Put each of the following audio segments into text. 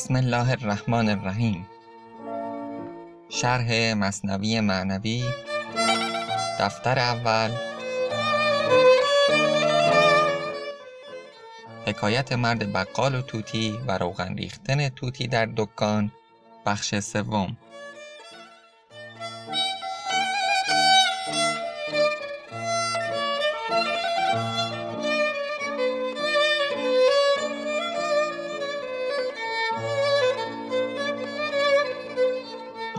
بسم الله الرحمن الرحیم. شرح مصنوی معنوی دفتر اول. حکایت مرد بقال و توتی و روغن ریختن توتی در دکان بخش سوم.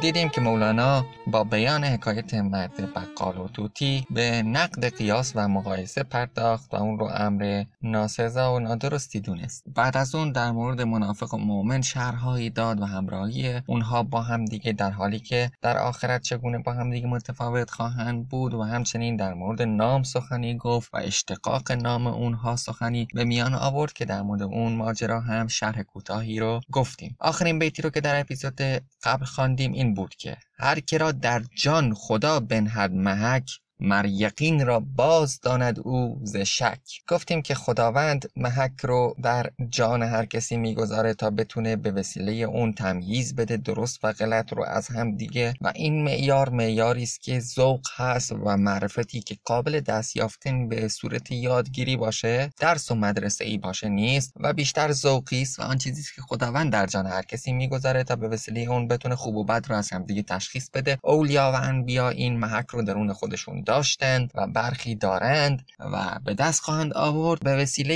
دیدیم که مولانا با بیان حکایت مرد بقال و توتی به نقد قیاس و مقایسه پرداخت و اون رو امر ناسزا و نادرستی دونست. بعد از اون در مورد منافق و مؤمن شرحهایی داد و همراهی اونها با هم دیگه در حالی که در آخرت چگونه با هم دیگه متفاوت خواهند بود و همچنین در مورد نام سخنی گفت و اشتقاق نام اونها سخنی به میان آورد که در مورد اون ماجرا هم شرح کوتاهی رو گفتیم. آخرین بیتی رو که در اپیزود قبل خواندیم این بود که هر که را در جان خدا بنهد محک مر یقین را باز داند او ز شک. گفتیم که خداوند محک رو در جان هر کسی می‌گذاره تا بتونه به وسیله اون تمییز بده درست و غلط رو از هم دیگه. و این معیار معیاری است که ذوق هست و معرفتی که قابل دست یافتن به صورت یادگیری باشه درس و مدرسه ای باشه نیست و بیشتر ذوقی است و آن چیزی که خداوند در جان هر کسی می‌گذاره تا به وسیله اون بتونه خوب و بد رو از هم دیگه تشخیص بده. اولیا و انبیا این محک رو درون خودشون داشتند و برخی دارند و به دست خواهند آورد. به وسیله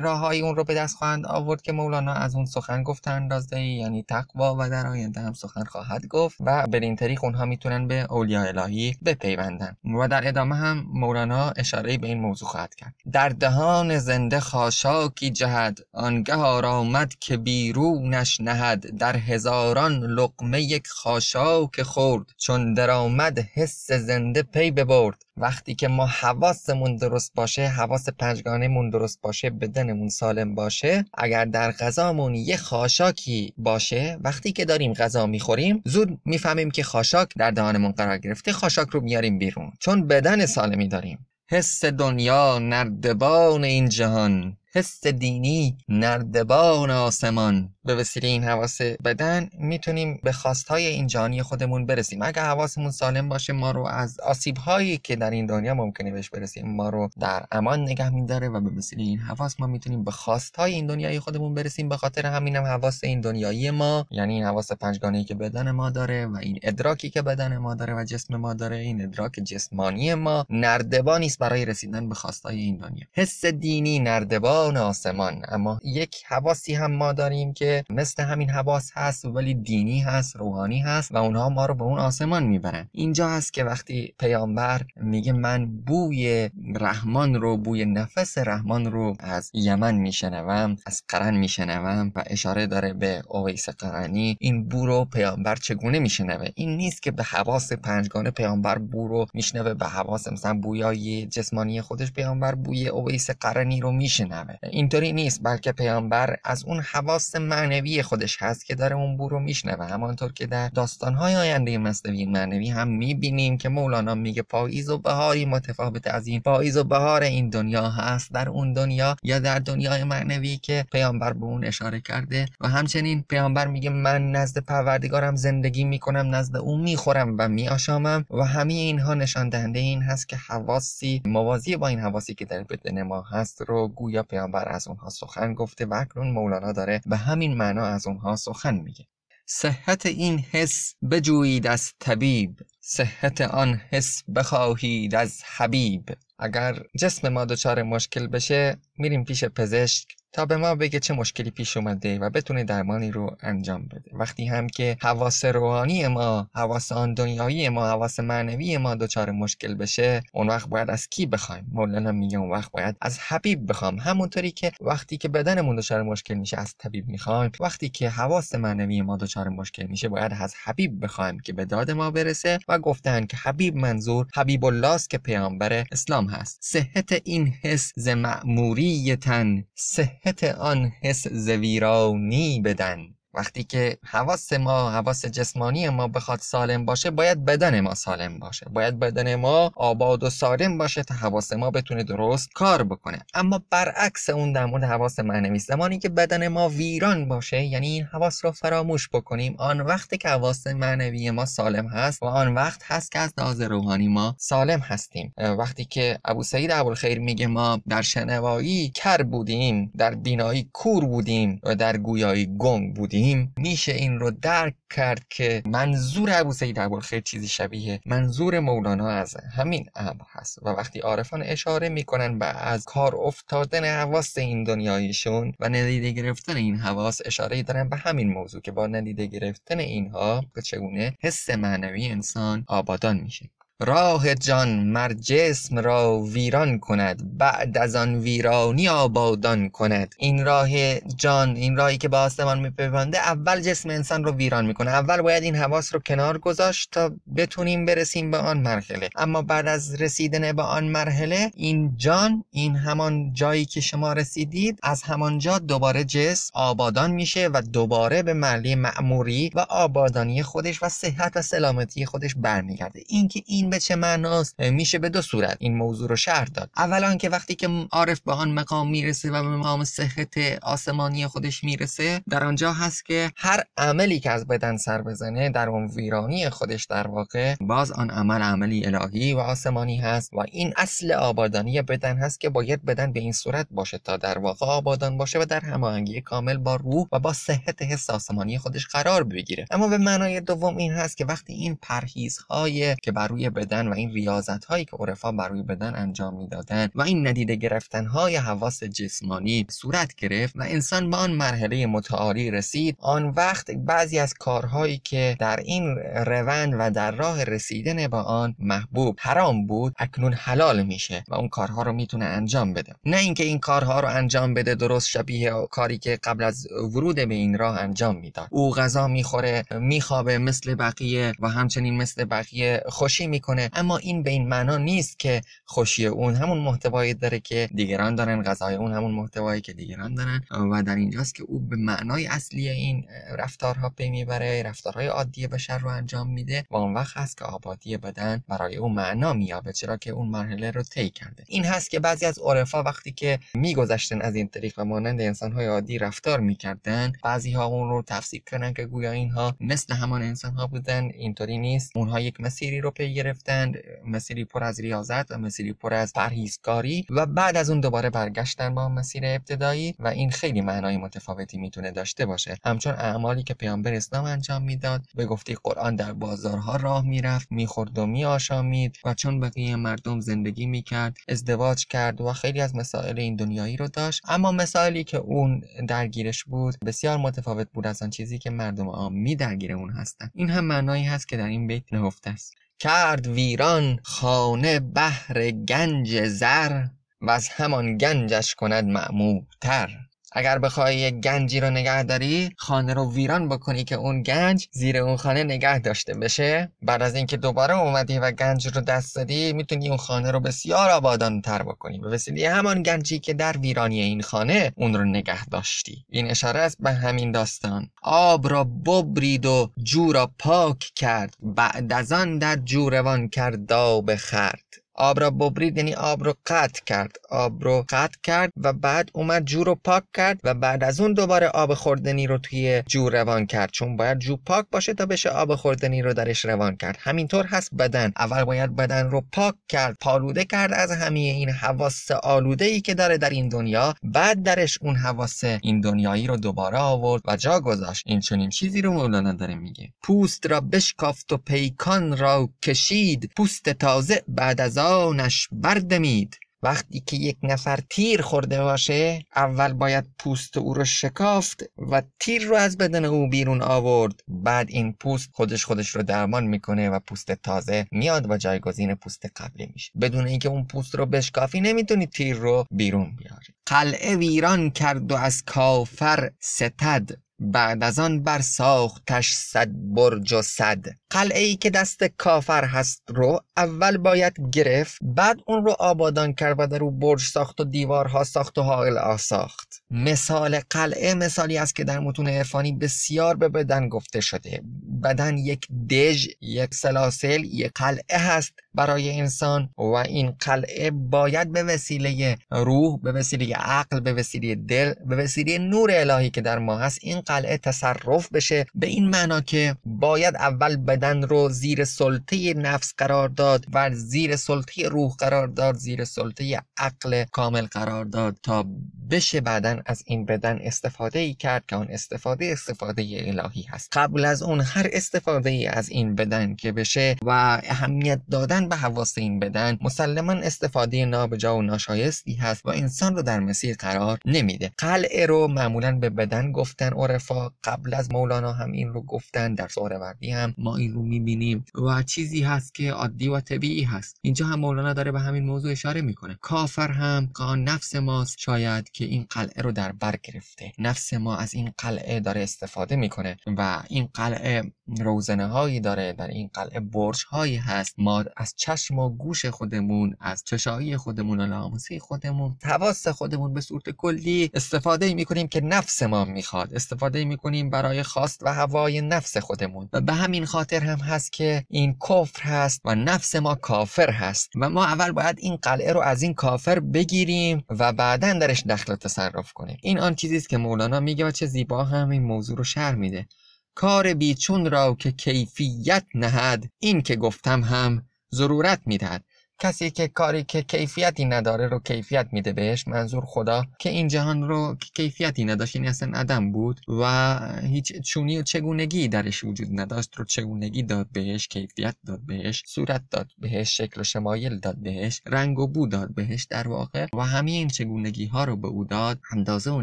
راه های اون رو به دست خواهند آورد که مولانا از اون سخن گفت اندازه یعنی تقوا و در آینده هم سخن خواهد گفت و به این طریق اونها می‌تونن به اولیاء الهی بپیوندن. و در ادامه هم مولانا اشاره به این موضوع خواهد کرد. در دهان زنده خاشاکی جهد آنگه آرامد که بیرونش نهد. در هزاران لقمه یک خاشاک خورد. چون درآمد حس زنده پی ببرد وقتی که ما حواسمون درست باشه حواس پنجگانهمون درست باشه بدنمون سالم باشه اگر در غذامون یه خاشاکی باشه وقتی که داریم غذا می‌خوریم زود می‌فهمیم که خاشاک در دهانمون قرار گرفته خاشاک رو میاریم بیرون. چون بدن سالمی داریم. حس دنیا نردبان این جهان. حس دینی نردبان آسمان. به وسیله این حواس بدن می‌تونیم به خواستهای این جهانی خودمون برسیم. اگر حواسمون سالم باشه ما رو از آسیب هایی که در این دنیا ممکنه بهش برسیم ما رو در امان نگه میداره و به وسیله این حواس ما می‌تونیم به خواستهای این دنیای خودمون برسیم. به خاطر همینم هم حواس این دنیایی ما یعنی این حواس پنجگانه که بدن ما داره و این ادراکی که بدن ما داره و جسم ما داره این ادراک جسمانی ما نردبانی است برای رسیدن به خواستهای این دنیا. حس دینی نردبان آسمان اما یک حواسی هم ما داریم که مثل همین حواس هست ولی دینی هست روحانی هست و اونها ما رو به اون آسمان می‌برن. اینجا هست که وقتی پیامبر میگه من بوی رحمان رو بوی نفس رحمان رو از یمن میشنوم از قرن میشنوم و اشاره داره به اویس قرنی این بو رو پیامبر چگونه میشنوه؟ این نیست که به حواس پنجگانه پیامبر بو رو میشنوه به حواس مثلا بویای جسمانی خودش پیامبر بوی اویس قرنی رو میشنوه. اینطوری نیست بلکه پیامبر از اون حواس معنوی خودش هست که داره اون بو رو میشنوه. همانطور که در داستانهای آینده مصنوی معنوی هم می‌بینیم که مولانا میگه پاییز و بهاری متفاوت از این. پاییز و بهار این دنیا هست در اون دنیا یا در دنیای معنوی که پیامبر به اون اشاره کرده. و همچنین پیامبر میگه من نزد پروردگارم زندگی می‌کنم نزد اون می‌خورم و میآشامم. و همه اینها نشان دهنده این هست که حواسی موازی با این حواسی که در بدن ما هست رو گویا از اونها سخن گفته و اکنون مولانا داره به همین معنا از اونها سخن میگه. صحت این حس بجویید از طبیب صحت آن حس بخواهید از حبیب. اگر جسم ما دچار مشکل بشه میریم پیش پزشک. تا به ما بگه چه مشکلی پیش اومده و بتونه درمانی رو انجام بده. وقتی هم که حواس روحانی ما حواس آن دنیایی ما حواس معنوی ما دچار مشکل بشه اون وقت باید از کی بخوایم؟ مولانا میگه اون وقت باید از حبیب بخوام. همونطوری که وقتی که بدنمون دچار مشکل میشه از طبیب می‌خوایم. وقتی که حواس معنوی ما دچار مشکل میشه باید از حبیب بخوایم که به داد ما برسه و گفتن که حبیب منظور حبیب الله که پیامبر اسلام هست. صحت این حس ز مأموری تن صحت آن حس ز ویرانی بدن. وقتی که حواس ما حواس جسمانی ما بخواد سالم باشه باید بدن ما سالم باشه. باید بدن ما آباد و سالم باشه تا حواس ما بتونه درست کار بکنه. اما برعکس اون در مورد حواس معنوی زمانی که بدن ما ویران باشه یعنی این حواس رو فراموش بکنیم آن وقت که حواس معنوی ما سالم هست و آن وقت هست که از لحاظ روحانی ما سالم هستیم. وقتی که ابو سعید ابوالخیر میگه ما در شنوایی کر بودیم در بینایی کور بودیم و در گویایی گنگ بودیم. میشه این رو درک کرد که منظور ابو سعید ابوالخیر چیزی شبیه منظور مولانا از همین امر هست. و وقتی عارفان اشاره می‌کنن به از کار افتادن حواس این دنیایشون و ندیده گرفتن این حواس اشاره دارن به همین موضوع که با ندیده گرفتن اینها چگونه حس معنوی انسان آبادان میشه. راه جان مر جسم را ویران کند بعد از آن ویرانی آبادان کند. این راه جان این راهی که با آسمان میپیونده اول جسم انسان رو ویران می‌کنه. اول باید این حواس رو کنار گذاشت تا بتونیم برسیم به آن مرحله. اما بعد از رسیدن به آن مرحله این جان این همان جایی که شما رسیدید از همانجا دوباره جسم آبادان میشه و دوباره به مرحله معموری و آبادانی خودش و صحت و سلامتی خودش برمیگرده. اینکه این به چه معناست؟ میشه به دو صورت این موضوع رو شرح داد. اولا که وقتی که عارف به آن مقام می‌رسه و به مقام صحت آسمانی خودش می‌رسه در آنجا هست که هر عملی که از بدن سر بزنه در اون ویرانی خودش در واقع باز آن عمل عملی الهی و آسمانی هست و این اصل آبادانی بدن هست که باید بدن به این صورت باشه تا در واقع آبادان باشه و در هماهنگی کامل با روح و با صحت حس آسمانی خودش قرار بگیره. اما به معنای دوم این هست که وقتی این پرهیزهای که بر روی بدن و این ریاضت هایی که عرفا بر روی بدن انجام می‌دادن و این ندیده گرفتن های حواس جسمانی صورت گرفت و انسان به آن مرحله متعالی رسید. آن وقت بعضی از کارهایی که در این روند و در راه رسیدن به آن محبوب حرام بود اکنون حلال میشه و اون کارها رو می‌تونه انجام بده. نه اینکه این کارها رو انجام بده درست شبیه کاری که قبل از ورود به این راه انجام می‌داد. او غذا می‌خوره میخوابه مثل بقیه و همچنین مثل بقیه خوشی می‌کنه. اما این به این معنا نیست که خوشی اون همون محتوایی داره که دیگران دارن غذای اون همون محتوایی که دیگران دارن. و در اینجاست که او به معنای اصلی این رفتارها پی می‌بره رفتارهای عادی بشر رو انجام میده. و اون وقت هست که آبادی بدن برای او معنا میابه چرا که اون مرحله رو طی کرده. این هست که بعضی از عرفا وقتی که میگذشتن از این طریق و مانند انسانهای عادی رفتار می‌کردن بعضی ها اون رو تفسیر کردن که گویا اینها مثل همان انسان ها بودن اینطوری نیست. اونها یک مسیری رو پی گرفتند مسیری پر از ریاضت و مسیری پر از پرهیزکاری و بعد از اون دوباره برگشتن با مسیر ابتدایی و این خیلی معنای متفاوتی می‌تونه داشته باشه. همچون اعمالی که پیامبر اسلام انجام می‌داد به گفته قرآن در بازارها راه می‌رفت می‌خورد و میآشامید و چون بقیه مردم زندگی می‌کرد ازدواج کرد و خیلی از مسائل این دنیایی رو داشت. اما مسائلی که اون درگیرش بود بسیار متفاوت بود از آن چیزی که مردم عامی درگیر اون هستن. این هم معنایی هست که در این بیت نهفته است. کرد ویران خانه بهر گنج زر و از همان گنجش کند معمورتر اگر بخوای یک گنجی رو نگه داری خانه رو ویران بکنی که اون گنج زیر اون خانه نگه داشته بشه. بعد از اینکه دوباره اومدی و گنج رو دست دادی می‌تونی اون خانه رو بسیار آبادان تر بکنی. به وسیله همان گنجی که در ویرانی این خانه اون رو نگه داشتی. این اشاره است به همین داستان. آب را ببرید و جو را پاک کرد. بعد از آن در جو روان کرد آب خرد. آب را ببرید یعنی آب رو قطع کرد. آب رو قطع کرد و بعد اومد جو رو پاک کرد و بعد از اون دوباره آب خوردنی رو توی جو روان کرد. چون باید جو پاک باشه تا بشه آب خوردنی رو درش روان کرد. همینطور هست بدن. اول باید بدن رو پاک کرد پالوده کرد از همه این حواس آلوده ای که داره در این دنیا. بعد درش اون حواس این دنیایی رو دوباره آورد و جا گذاشت. این چنین چیزی رو مولانا داره میگه. پوست را بشکافت و پیکان را کشید. پوست تازه بعد از آنش بردمید. وقتی که یک نفر تیر خورده باشه اول باید پوست او رو شکافت و تیر رو از بدن او بیرون آورد. بعد این پوست خودش خودش رو درمان می‌کنه و پوست تازه میاد و جایگزین پوست قبلی میشه. بدون اینکه اون پوست رو بشکافی نمی‌تونی تیر رو بیرون بیاری. قلعه ویران کرد و از کافر ستد. بعد از آن بر ساختش صد برج و صد. قلعه ای که دست کافر هست رو اول باید گرفت بعد اون رو آبادان کرد و در رو برج ساخت و دیوارها ساخت و حائل ساخت مثال قلعه مثالی است که در متون عرفانی بسیار به بدن گفته شده. بدن یک دژ یک سلاسل یک قلعه هست. برای انسان و این قلعه باید به وسیله روح به وسیله عقل به وسیله دل به وسیله نور الهی که در ما هست این قلعه تصرف بشه. به این معنا که باید اول بدن رو زیر سلطه نفس قرار داد و زیر سلطه روح قرار داد زیر سلطه عقل کامل قرار داد تا بشه بعدا از این بدن استفاده ای کرد که آن استفاده استفاده الهی هست. قبل از اون هر استفاده ای از این بدن که بشه و اهمیت دادن به حواس این بدن مسلما استفاده نابجا و ناشایستی هست و انسان رو در مسیر قرار نمیده. قلعه رو معمولا به بدن گفتن عرفا قبل از مولانا هم این رو گفتن در سهروردی هم ما این رو می‌بینیم و چیزی هست که عادی و طبیعی هست. اینجا هم مولانا داره به همین موضوع اشاره می‌کنه. کافر هم نفس ماست شاید که این قلعه رو در بر گرفته. نفس ما از این قلعه داره استفاده می‌کنه و این قلعه روزنه هایی داره در این قلعه برج هایی هست. ما از چشم و گوش خودمون از چشایی خودمون و لامسی خودمون حواس خودمون به صورت کلی استفاده می‌کنیم که نفس ما می‌خواد. استفاده می‌کنیم برای خواست و هوای نفس خودمون. و به همین خاطر هم هست که این کفر هست و نفس ما کافر هست. و ما اول باید این قلعه رو از این کافر بگیریم و بعدا درش دخل تصرف کنیم. این آن چیزی است که مولانا میگه و چه زیبا هم این موضوع رو شرح میده. کار بیچون را که کیفیت نهد این که گفتم هم ضرورت می‌دهد. کسی که کاری که کیفیتی نداره رو کیفیت میده بهش. منظور خدا که این جهان رو کیفیتی نداشت این اصلا عدم بود و هیچ چونی و چگونگی درش وجود نداشت رو چگونگی داد بهش کیفیت داد بهش صورت داد بهش شکل و شمایل داد بهش رنگ و بو داد بهش در واقع و همه این چگونگی ها رو به او داد اندازه و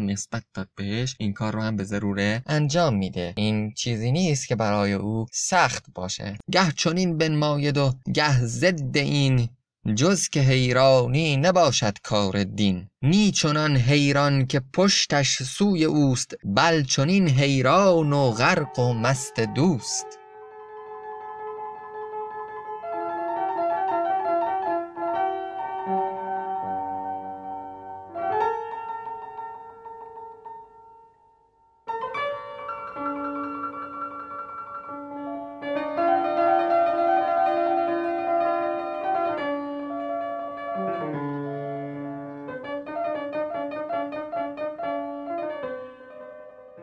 نسبت داد بهش. این کار رو هم به ضروره انجام میده. این چیزی نیست که برای او سخت باشه. گه چنین بنماید و گه ضد این جز که حیرانی نباشد کار دین. نی چنان حیران که پشتش سوی اوست بل چنین حیران و غرق و مست دوست.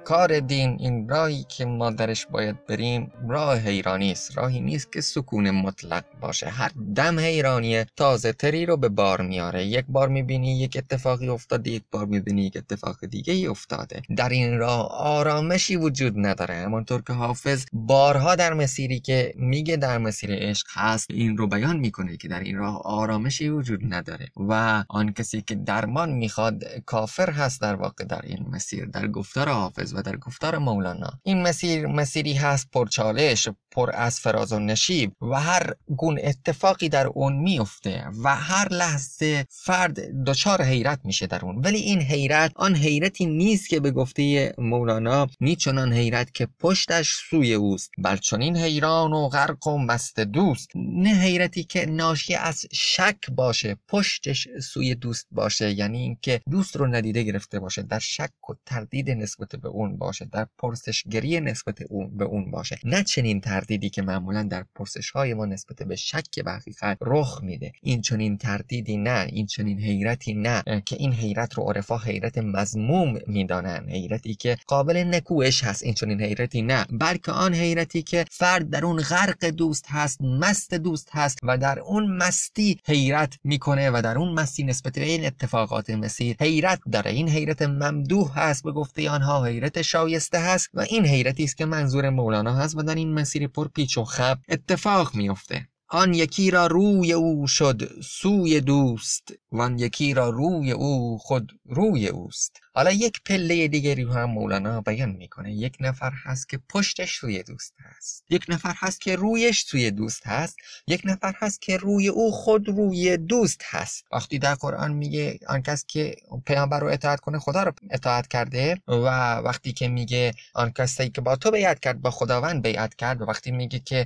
کار دین این راهی که ما درش باید بریم راه حیرانی است. راهی نیست که سکون مطلق باشه. هر دم حیرانیه. تازه تری رو به بار میاره. یک بار می‌بینی یک اتفاقی افتاده یک بار می‌بینی یک اتفاق دیگه ای افتاده. در این راه آرامشی وجود نداره. همانطور که حافظ بارها در مسیری که میگه در مسیر عشق هست این رو بیان می‌کنه که در این راه آرامشی وجود نداره. و آن کسی که درمان می‌خواد کافر هست در واقع در این مسیر. در گفتار حافظ و در گفتار مولانا. این مسیر مسیری هست پرچالش پر از فراز و نشیب و هر گون اتفاقی در اون میفته و هر لحظه فرد دچار حیرت میشه در اون. ولی این حیرت آن حیرتی نیست که به گفته مولانا نیچنان حیرت که پشتش سوی اوست بل این حیران و غرق و مست دوست. نه حیرتی که ناشی از شک باشه پشتش سوی دوست باشه یعنی اینکه دوست رو ندیده گرفته باشه در شک و تردید نسبت به اون باشه در پرسشگری نسبت اون به اون باشه. نه چنین تردیدی که معمولا در پرسش های ما نسبت به شک به حقیقت رخ میده. این چنین تردیدی نه این چنین حیرتی نه که این حیرت رو عرفا حیرت مضموم می‌دانن. حیرتی که قابل نکوش هست این چنین حیرتی نه. بلکه آن حیرتی که فرد در اون غرق دوست هست مست دوست هست و در اون مستی حیرت می‌کنه و در اون مستی نسبت به این اتفاقات مسیر حیرت داره. این حیرت ممدوح هست به گفته آنها حیرت شایسته هست و این حیرتی است که منظور مولانا هست و در این مسیر پر پیچ و خب اتفاق میفته آن یکی را روی او شد سوی دوست. و آن یکی را روی او خود روی اوست. حالا یک پله دیگری هم مولانا بیان می‌کنه. یک نفر هست که پشتش روی دوست هست. یک نفر هست که رویش توی دوست هست. یک نفر هست که روی او خود روی دوست هست. وقتی در قرآن میگه آن کس که پیامبر رو اطاعت کنه خدا رو اطاعت کرده و وقتی که میگه آن کسی که با تو بیعت کرد با خداوند بیعت کرد وقتی میگه که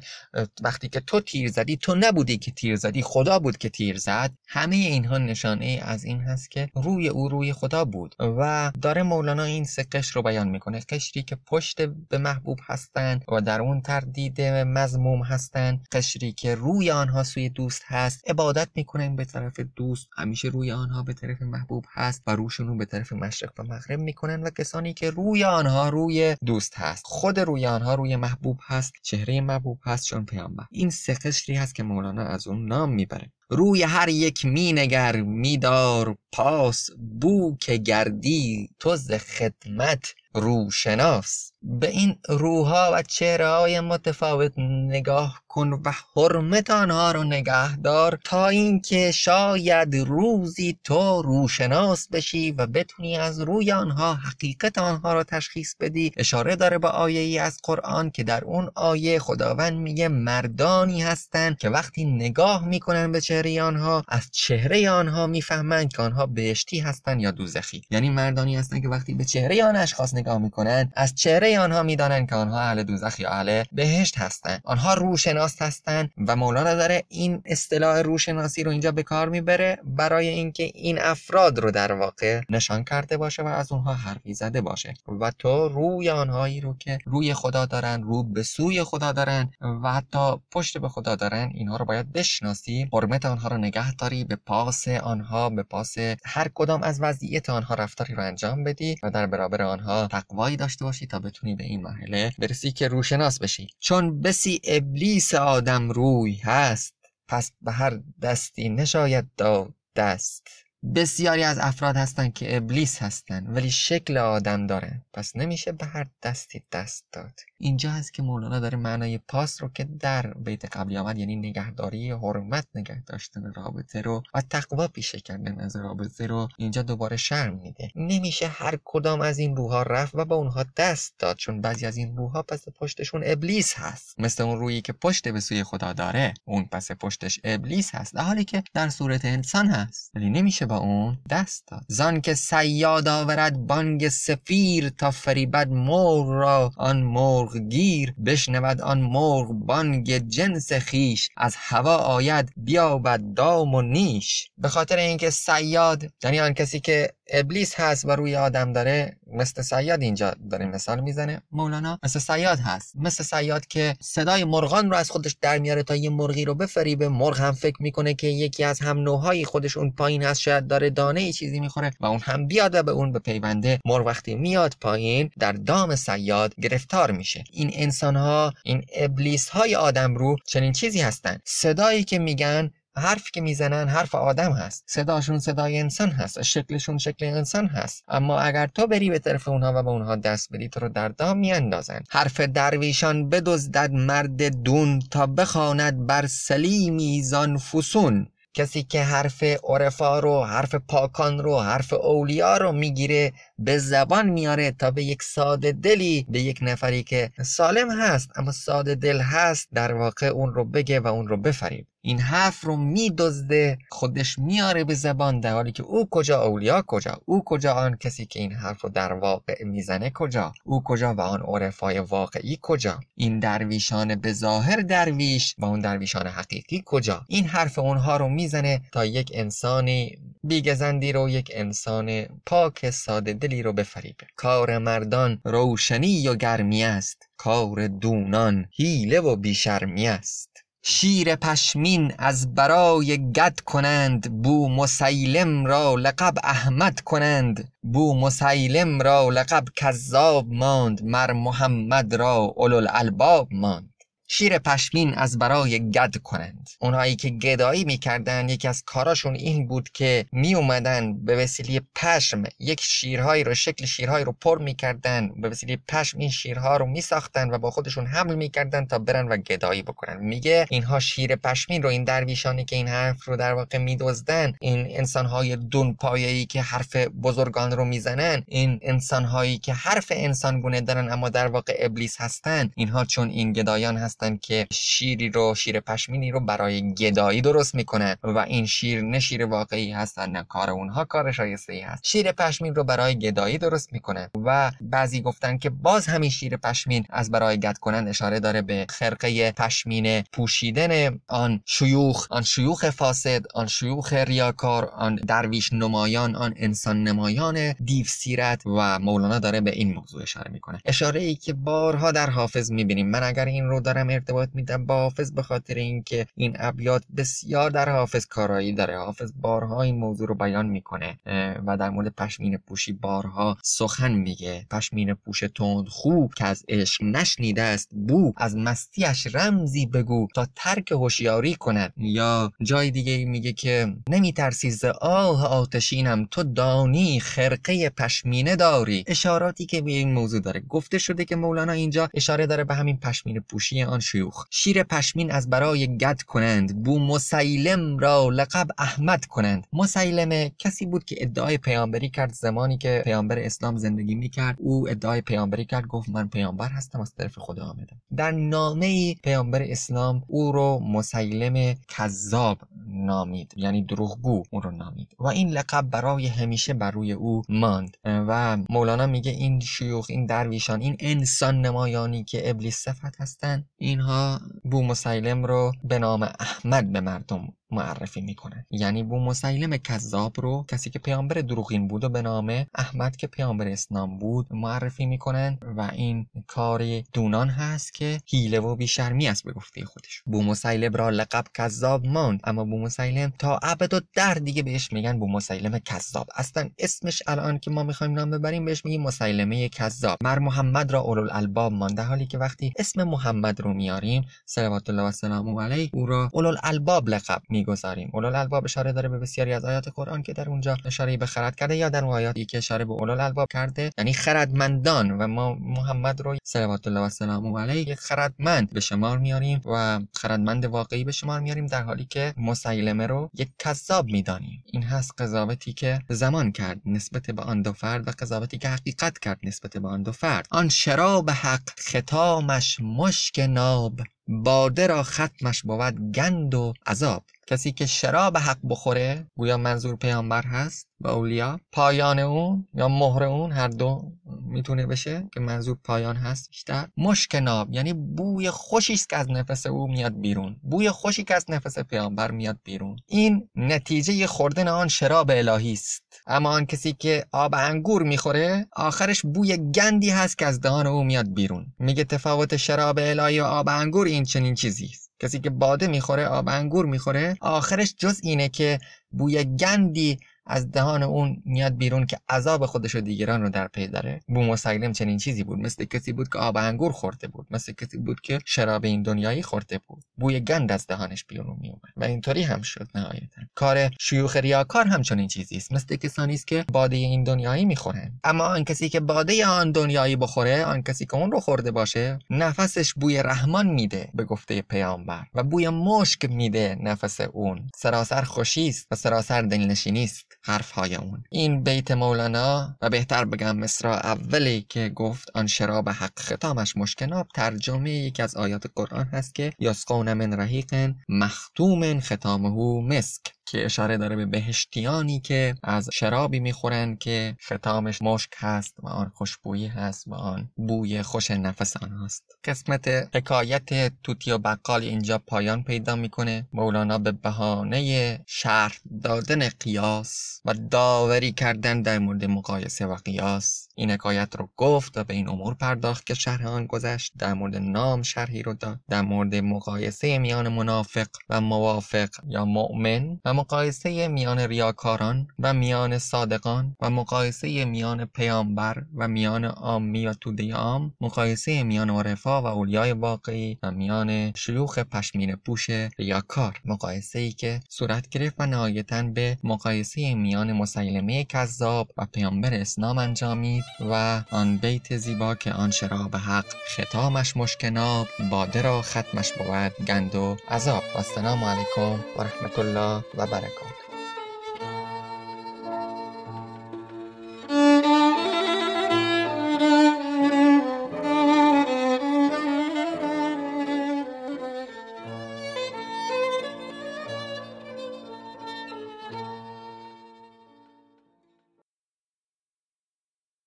وقتی که تو تیر زدی تو نبودی که تیر زدی خدا بود که تیر زد همه اینها نشانه از این هست که روی او روی خدا بود و داره مولانا این سه قشر رو بیان می‌کنه. قشری که پشت به محبوب هستند و در اون تردید مزموم هستند قشری که روی آنها سوی دوست هست. عبادت می‌کنن به طرف دوست. همیشه روی آنها به طرف محبوب هست و روشون به طرف مشرق و مغرب می‌کنن و کسانی که روی آنها روی دوست هست. خود روی آنها روی محبوب هست. چهره محبوب هست. چون پیامبر. این سه قشری هست که مولانا از اون نام می‌بره. روی هر یک مینگر میدار پاس بو که گردی تو ز خدمت روشناس. به این روها و چهره های متفاوت نگاه کن و حرمت آنها رو نگه دار تا اینکه شاید روزی تو روشناس بشی و بتونی از روی آنها حقیقت آنها رو تشخیص بدی. اشاره داره به آیه ای از قرآن که در اون آیه خداوند میگه مردانی هستند که وقتی نگاه می‌کنن به چهره آنها از چهره آنها می‌فهمند که آنها بهشتی هستند یا دوزخی. یعنی مردانی هستند که وقتی به چهره آن اشخاص نگاه می‌کنن از چهره آنها می‌دانند که آنها اهل دوزخ یا اهل بهشت هستند. آنها روشناس هستند و مولانا داره این اصطلاح روشناسی رو اینجا به کار می‌بره برای اینکه این افراد رو در واقع نشان کرده باشه و از اونها حرفی زده باشه. و تو روی آنهایی رو که روی خدا دارن رو به سوی خدا دارن و حتی پشت به خدا دارن اینها رو باید بشناسی. حرمت آنها رو نگه داری به پاس آنها به پاس هر کدام از وضعیت آنها رفتاری رو انجام بدی و در برابر آنها تقوایی داشته باشی تا بتونی به این مرحله برسی که روشناس بشی. چون بسی ابلیس آدم روی هست پس به هر دستی نشاید داد دست. بسیاری از افراد هستند که ابلیس هستند ولی شکل آدم دارن پس نمیشه به هر دستی دست داد. اینجا هست که مولانا داره معنای پاس رو که در بیت قبلی آمد یعنی نگهداری حرمت نگه داشتن رابطه رو و تقوا پیشه کردن از رابطه رو. اینجا دوباره شرم میده. نمیشه هر کدام از این روحها رفت و به اونها دست داد چون بعضی از این روحها پس پشتشون ابلیس هست. مثل اون رویی که پشت به سوی خدا داره اون پس پشتش ابلیس هست. در حالی که در صورت انسان هست. ولی نمیشه با اون دست داد. زان که سیاد آورد بانگ سفیر تا فریبد مرغ را آن مرغ گیر بشنود آن مرغ بانگ جنس خیش از هوا آید بیابد دام و نیش. به خاطر اینکه سیاد یعنی آن کسی که ابلیس هست و روی آدم داره مثل سیاد اینجا داره مثال می‌زنه. مولانا مثل سیاد هست. مثل سیاد که صدای مرغان رو از خودش در میاره تا یه مرغی رو بفریبه. مرغ هم فکر می‌کنه که یکی از هم نوعهای خودش اون پایین هست. شاید داره دانه ای چیزی می‌خوره و اون هم بیاد و به اون به پیونده مرغ وقتی میاد پایین در دام سیاد گرفتار میشه. این انسان ها این ابلیس های آدم رو چنین چیزی هستن. صدایی که میگن حرفی که می‌زنن حرف آدم هست. صداشون صدای انسان هست. شکلشون شکل انسان هست. اما اگر تو بری به طرف اونها و به اونها دست بدی تو رو در دام میاندازن. حرف درویشان بدزدد مرد دون تا بخواند بر سلیمی زان فسون. کسی که حرف عرفا رو حرف پاکان رو حرف اولیا رو می‌گیره به زبان میاره تا به یک ساده دلی به یک نفری که سالم هست اما ساده دل هست در واقع اون رو بگه و اون رو بفریب این حرف رو میدزده خودش میاره به زبان در حالی که او کجا اولیا کجا او کجا آن کسی که این حرف رو در واقع می‌زنه کجا او کجا و آن عرفای واقعی کجا این درویشان به ظاهر درویش و اون درویشان حقیقی کجا. این حرف اونها رو می‌زنه تا یک انسانی بیگزندی رو یک انسان پاک ساده دلی رو بفریبه کار مردان روشنی و گرمی است؟ کار دونان حیله و بیشرمی است. شیر پشمین از برای گد کنند بو مسیلم را لقب احمد کنند. بو مسیلم را لقب کذاب ماند مر محمد را اولو الالباب ماند. شیر پشمین از برای گد کنند. اونایی که گدایی می‌کردن یکی از کاراشون این بود که می اومدن به وسیله پشم یک شیرهایی رو شکل شیرهایی رو پر می‌کردن به وسیله پشم این شیرها رو میساختن و با خودشون حمل می‌کردن تا برن و گدایی بکنن. میگه اینها شیر پشمین رو این درویشانی که این حرف رو در واقع میدزدن این انسانهای دون ای که حرف بزرگان رو می‌زنن این انسانهایی که حرف انسان گونه دارن اما در واقع ابلیس هستن اینها چون این گدایان هستن که شیری رو شیر پشمینی رو برای گدایی درست می‌کنن و این شیر نه شیر واقعی هستن نه کار اونها کار شایسته ای هست. شیر پشمین رو برای گدایی درست می‌کنن و بعضی گفتن که باز همین شیر پشمین از برای گد کنن اشاره داره به خرقه پشمین پوشیدن آن شیوخ آن شیوخ فاسد آن شیوخ ریاکار آن درویش نمایان آن انسان نمایان دیو سیرت و مولانا داره به این موضوع اشاره می‌کنه. اشاره ای که بارها در حافظ می‌بینیم. من اگر این رو دارم ارتباط میدم با حافظ به خاطر اینکه این ابیات بسیار در حافظ کارایی داره. حافظ بارها این موضوع رو بیان می‌کنه و در مورد پشمین پوشی بارها سخن میگه. پشمین پوش تند خوب که از عشق نشنیده است بو از مستیش رمزی بگو تا ترک هوشیاری کند. یا جای دیگه میگه که نمیترسی ز آه آتشینم تو دانی خرقه پشمینه داری. اشاراتی که به این موضوع داره. گفته شده که مولانا اینجا اشاره داره به همین پشمین پوشی آن شیوخ. شیر پشمین از برای گد کنند. بو مسیلم را لقب احمد کنند. مسیلمه کسی بود که ادعای پیامبری کرد زمانی که پیامبر اسلام زندگی می‌کرد. او ادعای پیامبری کرد گفت من پیامبر هستم از طرف خدا آمدم. در نامه پیامبر اسلام او رو مسیلم کذاب نامید یعنی دروغگو او رو نامید. و این لقب برای همیشه بر روی او ماند. و مولانا میگه این شیوخ این درویشان این انسان نمایانی که ابلیس صفت هستن اینها بو مسیلم رو به نام احمد به مردم معرفی می‌کنه. یعنی بو مسیلم کذاب رو کسی که پیامبر دروغین بود و به نام احمد که پیامبر اسلام بود معرفی می‌کنن و این کار دونان هست که هیله و بیشرمی است به گفته خودش. بو مسیلم را لقب کذاب ماند اما بو مسیلم تا ابد و در دیگه بهش میگن بو مسیلم کذاب. اصلا اسمش الان که ما می‌خوایم نام ببریم بهش میگیم مسیلمه کذاب. مر محمد را اولو الالباب مانده حالی که وقتی اسم محمد رو میاریم صلوات الله و سلام علیه او را اولو الالباب لقب می‌گذاریم. اولو الالباب اشاره داره به بسیاری از آیات قرآن که در اونجا اشاره به خرد کرده یا در آیاتی که اشاره به اولو الالباب کرده یعنی خردمندان. و ما محمد رو صلوات الله و سلام علیه خردمند به شمار میاریم و خردمند واقعی به شمار میاریم در حالی که مسیلمه رو یک کذاب می‌دانیم. این هست قضاوتی که زمان کرد نسبت به آن دو فرد و قضاوتی که حقیقت کرد نسبت به آن دو فرد. آن شراب حق ختامش مشک ناب. باده را ختمش بود گند و عذاب. کسی که شراب حق بخوره گویا منظور پیامبر هست و اولیا پایان اون یا مهر اون هر دو می‌تونه بشه که منظور پایان هست بیشتر. مشک ناب یعنی بوی خوشی است که از نفس او میاد بیرون. بوی خوشی که از نفس پیامبر میاد بیرون. این نتیجه خوردن آن شراب الهی است. اما آن کسی که آب انگور می‌خوره آخرش بوی گندی هست که از دهان او میاد بیرون. میگه تفاوت شراب الهی و آب انگور این چنین چیزی است. کسی که باده می‌خوره آب انگور می‌خوره آخرش جز اینه که بوی گندی از دهان اون میاد بیرون که عذاب خودش و دیگران رو در پی داره. بو مسیلم چنین چیزی بود. مثل کسی بود که آب انگور خورده بود. مثل کسی بود که شراب این دنیایی خورده بود. بوی گند از دهانش بیرون می اومد. و اینطوری هم شد نهایتا. کار شیوخ ریاکار هم چنین چیزی است. مثل کسانی است که باده این دنیایی می‌خورن اما آن کسی که باده آن دنیایی بخوره آن کسی که اون رو خورده باشه نفسش بوی رحمان میده به گفته پیامبر. و بوی مشک میده نفس اون. سراسر خوشی است و سراسر دلنشینی است. حرفهای اون. این بیت مولانا و بهتر بگم مصرا اولی که گفت آن شراب حق ختامش مشکناب ترجمه یکی از آیات قرآن هست که یسقون من رحیق مختوم ختامه مسک. که اشاره داره به بهشتیانی که از شرابی می‌خورن که ختامش مشک هست و آن خوشبویی هست و آن بوی خوش نفس آنهاست قسمت حکایت توتی و بقال اینجا پایان پیدا می‌کنه. مولانا به بهانه شرح دادن قیاس و داوری کردن در مورد مقایسه و قیاس. این حکایت رو گفت و به این امور پرداخت که شرح آن گذشت. در مورد نام شرحی رو داد. در مورد مقایسه میان منافق و موافق یا مؤمن و مقایسه میان ریاکاران و میان صادقان و مقایسه میان پیامبر و میان عامی و توده عام مقایسه میان عرفا و اولیای واقعی و میان شیوخ پشمین پوش ریاکار. مقایسه ای که صورت گرفت و نهایتا به مقایسه میان مسیلمه کذاب و پیامبر اسلام انجامید و آن بیت زیبا که آن شراب حق ختامش مشکناب باده را ختمش بود گند و عذاب. و السلام علیکم و رحمت الله و برکاته.